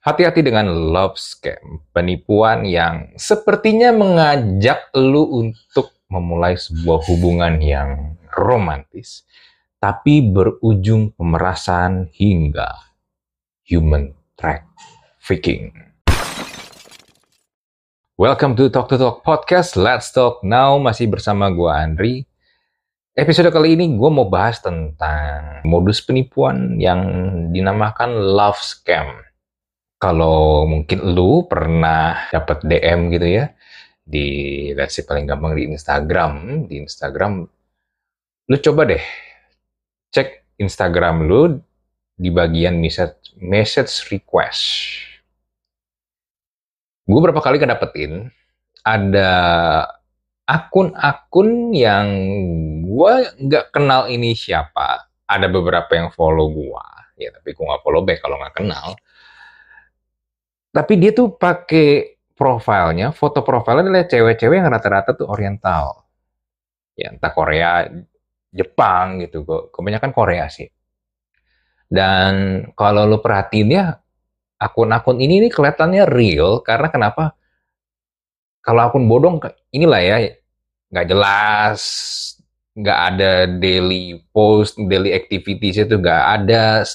Hati-hati dengan love scam, penipuan yang sepertinya mengajak lu untuk memulai sebuah hubungan yang romantis, tapi berujung pemerasan hingga human trafficking. Welcome to Talk to Talk Podcast, Let's Talk Now, masih bersama gua Andri. Episode kali ini gue mau bahas tentang modus penipuan yang dinamakan love scam kalau mungkin lu pernah dapat DM gitu ya di let's say paling gampang di Instagram, di Instagram lu coba deh cek Instagram lu di bagian message message request. Gue berapa kali kedapetin ada akun-akun yang gue nggak kenal ini siapa. Ada beberapa yang follow gue, ya tapi gue nggak follow back kalau nggak kenal tapi dia tuh pakai profilnya, foto profilnya adalah cewek-cewek yang rata-rata tuh oriental. Ya, entah Korea, Jepang gitu. Kebanyakan Korea sih. Dan kalau lo perhatiin ya, akun-akun ini nih kelihatannya real karena kenapa? Kalau akun bodong inilah ya, nggak jelas, nggak ada daily post, daily activities itu nggak ada,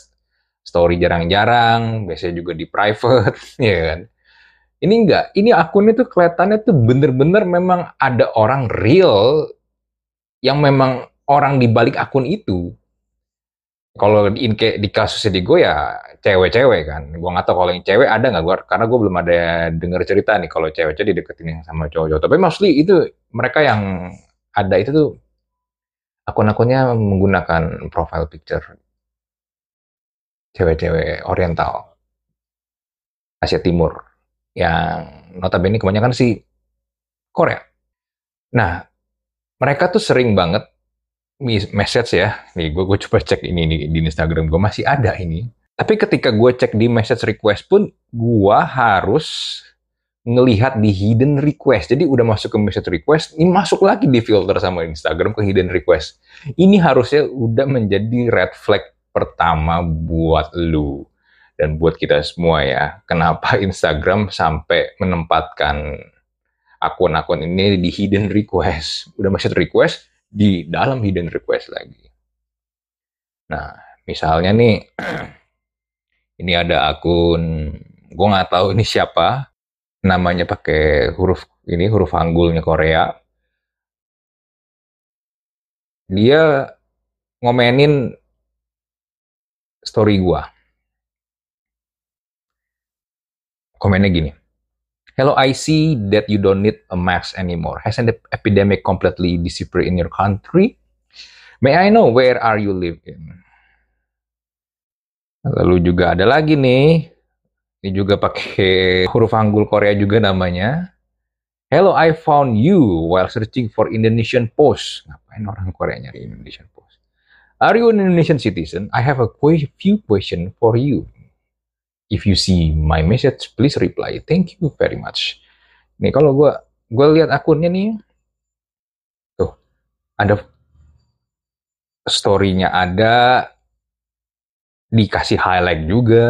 story jarang-jarang, biasanya juga di private, ya kan. Ini enggak, ini akunnya tuh kelihatannya tuh bener-bener memang ada orang real yang memang orang di balik akun itu. Kalau di, di kasusnya di gue ya cewek-cewek kan. Gue nggak tahu kalau yang cewek ada nggak gue, karena gue belum ada denger cerita nih kalau cewek-cewek dideketin sama cowok-cowok. Tapi mostly itu mereka yang ada itu tuh akun-akunnya menggunakan profile picture cewek-cewek oriental Asia Timur yang notabene kebanyakan sih Korea. Nah, mereka tuh sering banget message ya. Nih, gue, gue coba cek ini nih, di Instagram gue masih ada ini. Tapi ketika gue cek di message request pun, gue harus ngelihat di hidden request. Jadi udah masuk ke message request, ini masuk lagi di filter sama Instagram ke hidden request. Ini harusnya udah menjadi red flag pertama buat lu dan buat kita semua ya. Kenapa Instagram sampai menempatkan akun-akun ini di hidden request? Udah masih request di dalam hidden request lagi. Nah, misalnya nih, ini ada akun, gue nggak tahu ini siapa, namanya pakai huruf ini huruf Hanggulnya Korea. Dia ngomenin story gua. Komennya gini. Hello, I see that you don't need a mask anymore. Has an epidemic completely disappeared in your country? May I know where are you living? Lalu juga ada lagi nih. Ini juga pakai huruf Hanggul Korea juga namanya. Hello, I found you while searching for Indonesian post. Ngapain orang Korea nyari Indonesian? Are you an Indonesian citizen? I have a few question for you. If you see my message, please reply. Thank you very much. Nih kalau gue gue lihat akunnya nih, tuh ada storynya ada, dikasih highlight juga,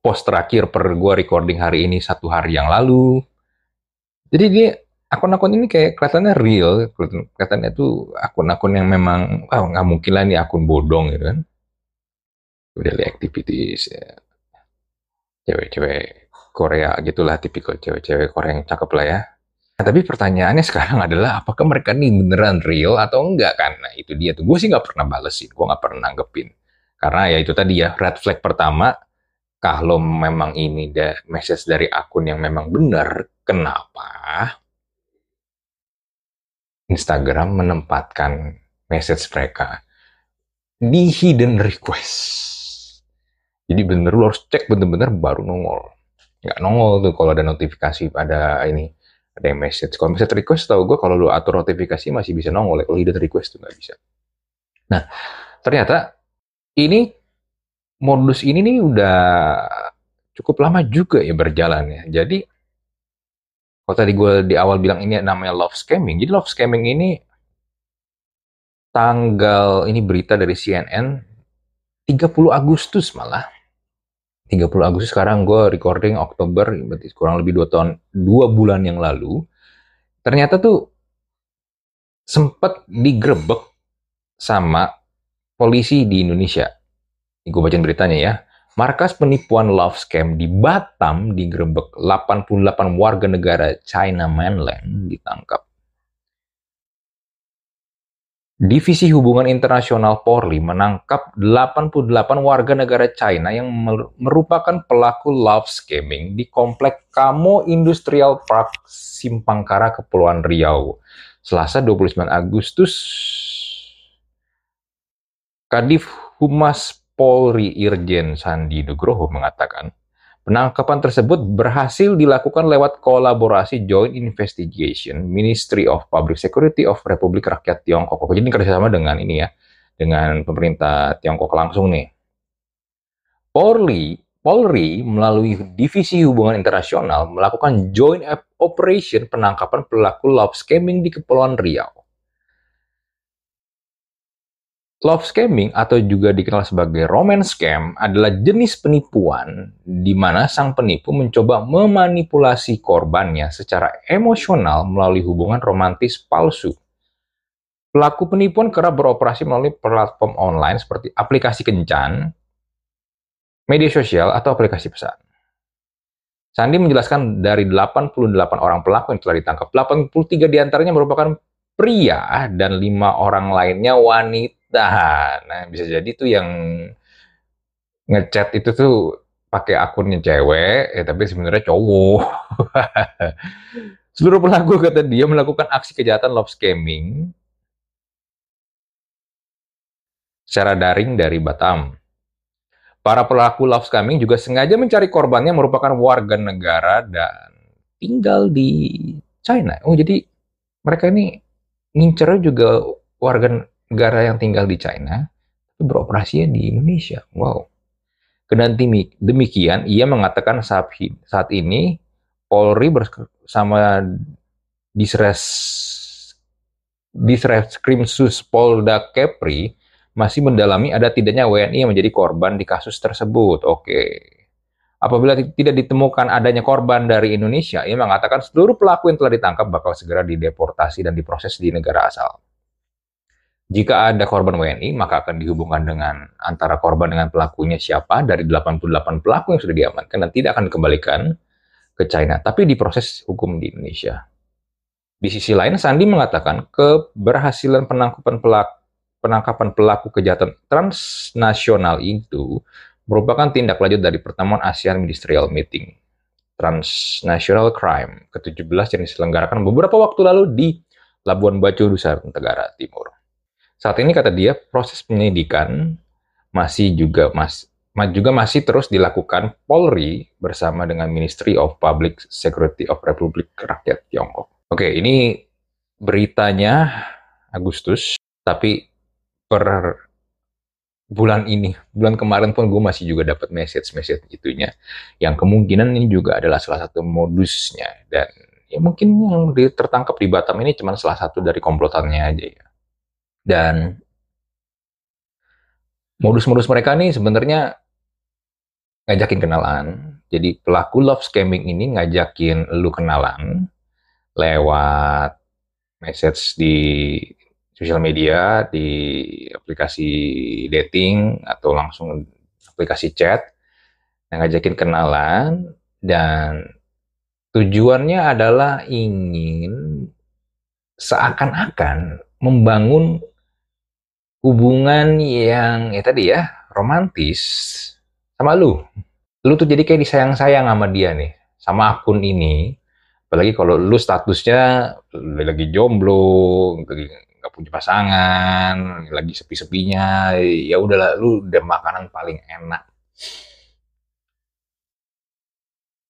post terakhir per gue recording hari ini satu hari yang lalu. Jadi dia akun-akun ini kayak kelihatannya real, kelihatannya tuh akun-akun yang memang, wah nggak mungkin lah ini akun bodong gitu kan. Daily activities, ya. cewek-cewek Korea gitulah, tipikal cewek-cewek Korea yang cakep lah ya. Nah, tapi pertanyaannya sekarang adalah apakah mereka ini beneran real atau enggak kan? Nah itu dia tuh, gue sih nggak pernah balesin, gue nggak pernah nanggepin. Karena ya itu tadi ya, red flag pertama, kalau memang ini da message dari akun yang memang benar, kenapa Instagram menempatkan message mereka di hidden request. Jadi bener lu harus cek bener-bener baru nongol. Nggak nongol tuh kalau ada notifikasi pada ini ada yang message. Kalau message request tau gue kalau lu atur notifikasi masih bisa nongol. Kalau hidden request tuh nggak bisa. Nah ternyata ini modus ini nih udah cukup lama juga ya berjalan ya. Jadi kalau tadi gue di awal bilang ini namanya love scamming. Jadi love scamming ini tanggal ini berita dari CNN 30 Agustus malah 30 Agustus sekarang gue recording Oktober, berarti kurang lebih dua tahun, dua bulan yang lalu. Ternyata tuh sempat digrebek sama polisi di Indonesia. Gue bacain beritanya ya. Markas penipuan love scam di Batam digrebek 88 warga negara China mainland ditangkap. Divisi Hubungan Internasional Polri menangkap 88 warga negara China yang merupakan pelaku love scamming di Komplek Kamo Industrial Park Simpangkara, Kepulauan Riau. Selasa 29 Agustus, Kadif Humas Polri Irjen Sandi Nugroho mengatakan, Penangkapan tersebut berhasil dilakukan lewat kolaborasi Joint Investigation Ministry of Public Security of Republik Rakyat Tiongkok. Jadi kerjasama dengan ini ya, dengan pemerintah Tiongkok langsung nih. Polri, Polri melalui Divisi Hubungan Internasional melakukan joint operation penangkapan pelaku love scamming di Kepulauan Riau. Love scamming atau juga dikenal sebagai romance scam adalah jenis penipuan di mana sang penipu mencoba memanipulasi korbannya secara emosional melalui hubungan romantis palsu. Pelaku penipuan kerap beroperasi melalui platform online seperti aplikasi kencan, media sosial, atau aplikasi pesan. Sandi menjelaskan dari 88 orang pelaku yang telah ditangkap, 83 di antaranya merupakan pria dan lima orang lainnya wanita Nah, nah bisa jadi tuh yang ngechat itu tuh pakai akunnya cewek, ya tapi sebenarnya cowok. Seluruh pelaku kata dia melakukan aksi kejahatan love scamming secara daring dari Batam. Para pelaku love scamming juga sengaja mencari korbannya merupakan warga negara dan tinggal di China. Oh, jadi mereka ini ngincernya juga warga negara yang tinggal di China, tapi beroperasinya di Indonesia. Wow. Demikian, ia mengatakan saat, saat ini Polri bersama Disres Disreskrimsus Polda Kepri masih mendalami ada tidaknya WNI yang menjadi korban di kasus tersebut. Oke. Apabila tidak ditemukan adanya korban dari Indonesia, ia mengatakan seluruh pelaku yang telah ditangkap bakal segera dideportasi dan diproses di negara asal. Jika ada korban WNI, maka akan dihubungkan dengan antara korban dengan pelakunya siapa dari 88 pelaku yang sudah diamankan dan tidak akan dikembalikan ke China, tapi diproses hukum di Indonesia. Di sisi lain, Sandi mengatakan keberhasilan penangkapan pelaku, penangkapan pelaku kejahatan transnasional itu merupakan tindak lanjut dari pertemuan ASEAN Ministerial Meeting Transnational Crime ke-17 yang diselenggarakan beberapa waktu lalu di Labuan Bajo, Nusa Tenggara Timur. Saat ini kata dia proses penyelidikan masih juga mas juga masih terus dilakukan Polri bersama dengan Ministry of Public Security of Republik Rakyat Tiongkok. Oke, ini beritanya Agustus, tapi per bulan ini, bulan kemarin pun gue masih juga dapat message-message itunya, yang kemungkinan ini juga adalah salah satu modusnya dan ya mungkin yang tertangkap di Batam ini cuma salah satu dari komplotannya aja ya. Dan modus-modus mereka nih sebenarnya ngajakin kenalan. Jadi pelaku love scamming ini ngajakin lu kenalan lewat message di sosial media, di aplikasi dating atau langsung aplikasi chat, yang ngajakin kenalan dan tujuannya adalah ingin seakan-akan membangun hubungan yang ya tadi ya romantis sama lu. Lu tuh jadi kayak disayang-sayang sama dia nih, sama akun ini. Apalagi kalau lu statusnya lagi jomblo, nggak punya pasangan, lagi sepi-sepinya, ya udahlah lu udah makanan paling enak.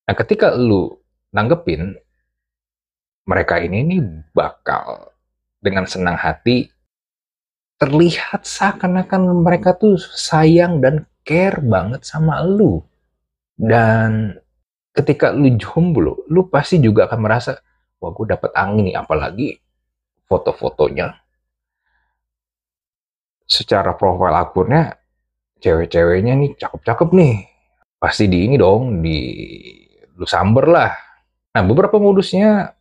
Nah, ketika lu nanggepin mereka ini nih bakal dengan senang hati terlihat seakan-akan mereka tuh sayang dan care banget sama lu. Dan ketika lu jomblo, lu pasti juga akan merasa, wah gue dapet angin nih, apalagi foto-fotonya. Secara profil akunnya, cewek-ceweknya nih cakep-cakep nih. pasti di ini dong, di lu samber lah. Nah, beberapa modusnya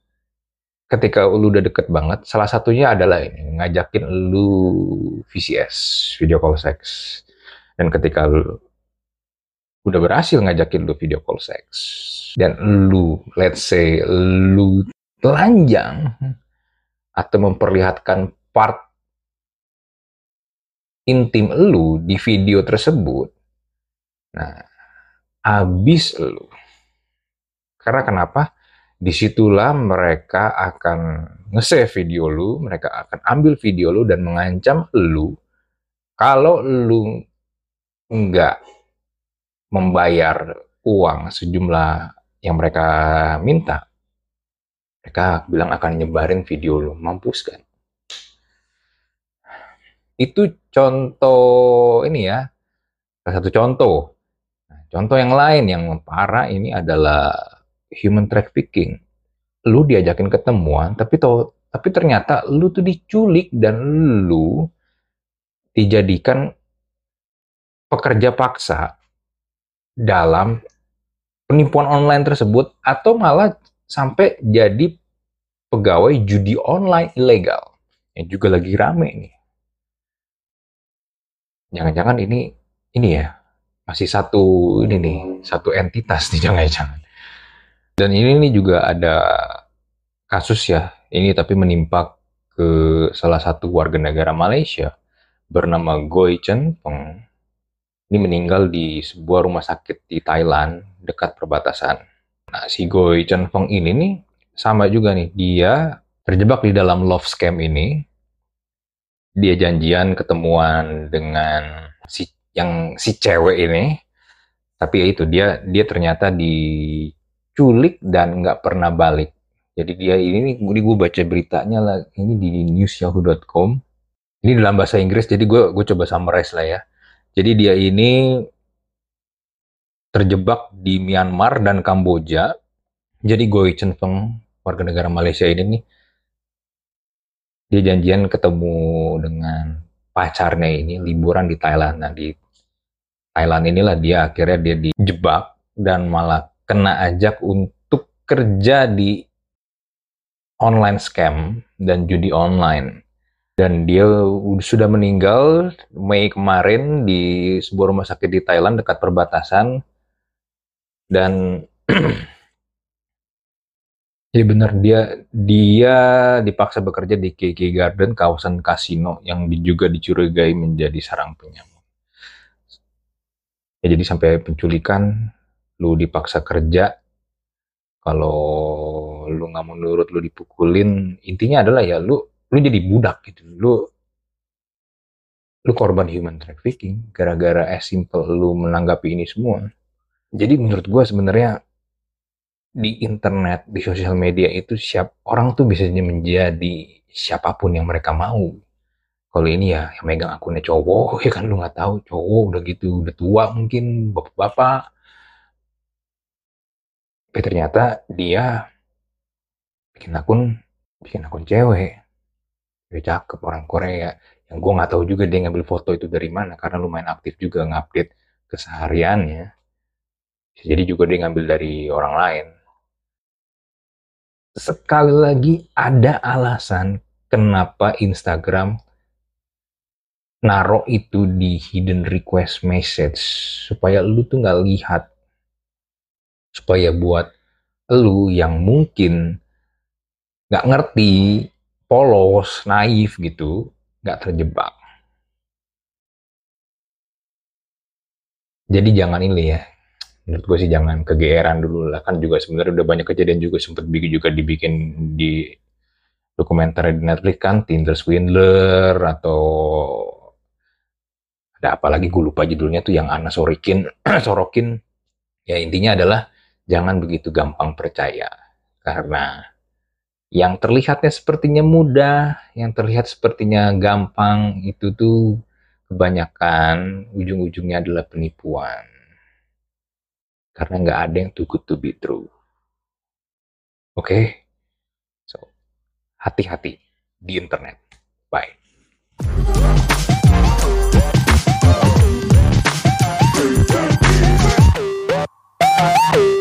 ketika lu udah deket banget, salah satunya adalah ini, ngajakin lu VCS, video call sex. Dan ketika lu udah berhasil ngajakin lu video call sex, dan lu, let's say, lu telanjang, atau memperlihatkan part intim lu di video tersebut, nah, habis lu. Karena kenapa? Di situlah mereka akan nge-save video lu, mereka akan ambil video lu dan mengancam lu. Kalau lu nggak membayar uang sejumlah yang mereka minta, mereka bilang akan nyebarin video lu, mampus kan? Itu contoh ini ya, salah satu contoh. Contoh yang lain yang parah ini adalah human trafficking. Lu diajakin ketemuan, tapi to, tapi ternyata lu tuh diculik dan lu dijadikan pekerja paksa dalam penipuan online tersebut atau malah sampai jadi pegawai judi online ilegal yang juga lagi rame nih. Jangan-jangan ini ini ya masih satu ini nih, satu entitas nih jangan-jangan. Dan ini nih juga ada kasus ya, ini tapi menimpa ke salah satu warga negara Malaysia bernama Goi Chen Peng. Ini meninggal di sebuah rumah sakit di Thailand dekat perbatasan. Nah, si Goi Chen Peng ini nih sama juga nih, dia terjebak di dalam love scam ini. Dia janjian ketemuan dengan si yang si cewek ini tapi ya itu dia dia ternyata diculik dan nggak pernah balik. Jadi dia ini ini gue baca beritanya lah ini di newsyahoo.com ini dalam bahasa Inggris jadi gue gue coba summarize lah ya. Jadi dia ini terjebak di Myanmar dan Kamboja. Jadi Goi Chen Feng warga negara Malaysia ini nih dia janjian ketemu dengan pacarnya ini liburan di Thailand. Nah di Thailand inilah dia akhirnya dia dijebak dan malah kena ajak untuk kerja di online scam dan judi online. Dan dia sudah meninggal Mei kemarin di sebuah rumah sakit di Thailand dekat perbatasan. Dan ya benar dia dia dipaksa bekerja di KK Garden kawasan kasino yang juga dicurigai menjadi sarang penyamar ya jadi sampai penculikan lu dipaksa kerja kalau lu nggak nurut lu dipukulin intinya adalah ya lu lu jadi budak gitu. Lu lu korban human trafficking gara-gara as simple lu menanggapi ini semua. Jadi menurut gue sebenarnya di internet di sosial media itu siap orang tuh bisa menjadi siapa pun yang mereka mau. Kalau ini ya yang megang akunnya cowok ya kan lu nggak tahu cowok udah gitu udah tua mungkin bapak-bapak tapi ternyata dia bikin akun bikin akun cewek. Dia cakep orang Korea. Yang gue nggak tahu juga dia ngambil foto itu dari mana karena lumayan aktif juga ngupdate kesehariannya. Jadi juga dia ngambil dari orang lain. Sekali lagi ada alasan kenapa Instagram naro itu di hidden request message. Supaya lu tuh nggak lihat supaya buat lu yang mungkin nggak ngerti polos naif gitu nggak terjebak. Jadi jangan ini ya. Menurut gue sih jangan kegeeran dulu lah. Kan juga sebenarnya udah banyak kejadian juga sempat bikin juga dibikin di dokumenter di Netflix kan Tinder Swindler atau ada apa lagi? Gue lupa judulnya tuh yang Ana Sorikin Sorokin. Ya intinya adalah jangan begitu gampang percaya karena yang terlihatnya sepertinya mudah, yang terlihat sepertinya gampang itu tuh kebanyakan ujung-ujungnya adalah penipuan. Karena nggak ada yang too good to be true. Oke? Okay? So, hati-hati di internet. Bye. Bye.